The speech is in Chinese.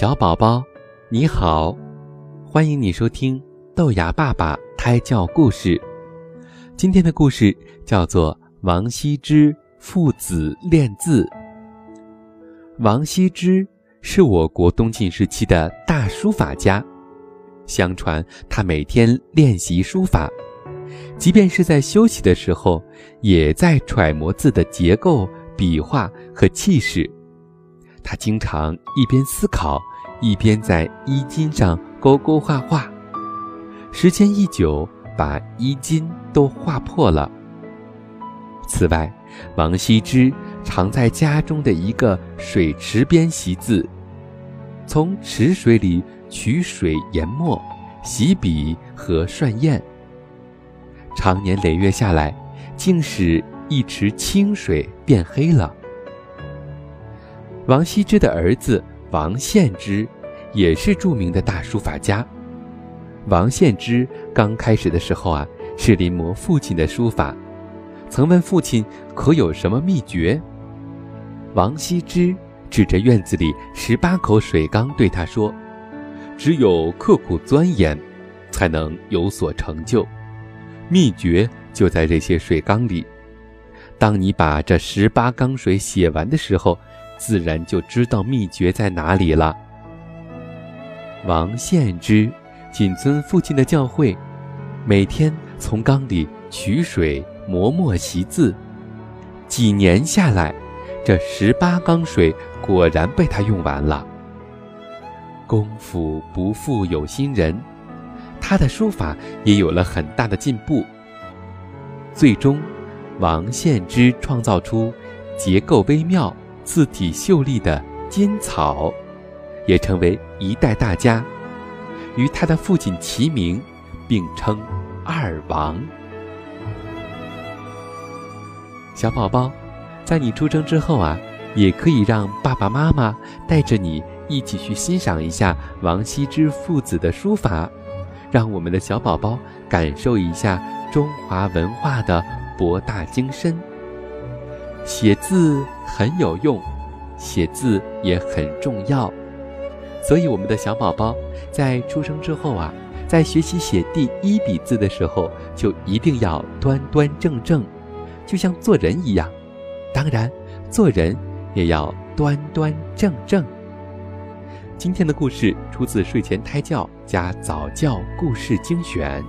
小宝宝，你好，欢迎你收听豆芽爸爸胎教故事。今天的故事叫做《王羲之父子练字》。王羲之是我国东晋时期的大书法家，相传他每天练习书法，即便是在休息的时候，也在揣摩字的结构、笔画和气势。他经常一边思考，一边在衣襟上勾勾画画，时间一久，把衣襟都画破了。此外，王羲之常在家中的一个水池边习字，从池水里取水研墨、洗笔和涮砚，长年累月下来，竟使一池清水变黑了。王羲之的儿子王献之，也是著名的大书法家。王献之刚开始的时候啊，是临摹父亲的书法，曾问父亲可有什么秘诀。王羲之指着院子里十八口水缸对他说：“只有刻苦钻研，才能有所成就。秘诀就在这些水缸里。当你把这十八缸水写完的时候。”自然就知道秘诀在哪里了。王献之谨遵父亲的教诲，每天从缸里取水磨墨习字。几年下来，这十八缸水果然被他用完了。功夫不负有心人，他的书法也有了很大的进步。最终，王献之创造出结构微妙。字体秀丽的金草，也成为一代大家，与他的父亲齐名，并称二王。小宝宝，在你出生之后啊，也可以让爸爸妈妈带着你一起去欣赏一下王羲之父子的书法，让我们的小宝宝感受一下中华文化的博大精深。写字很有用，写字也很重要，所以我们的小宝宝在出生之后啊，在学习写第一笔字的时候，就一定要端端正正，就像做人一样。当然，做人也要端端正正。今天的故事出自睡前胎教加早教故事精选。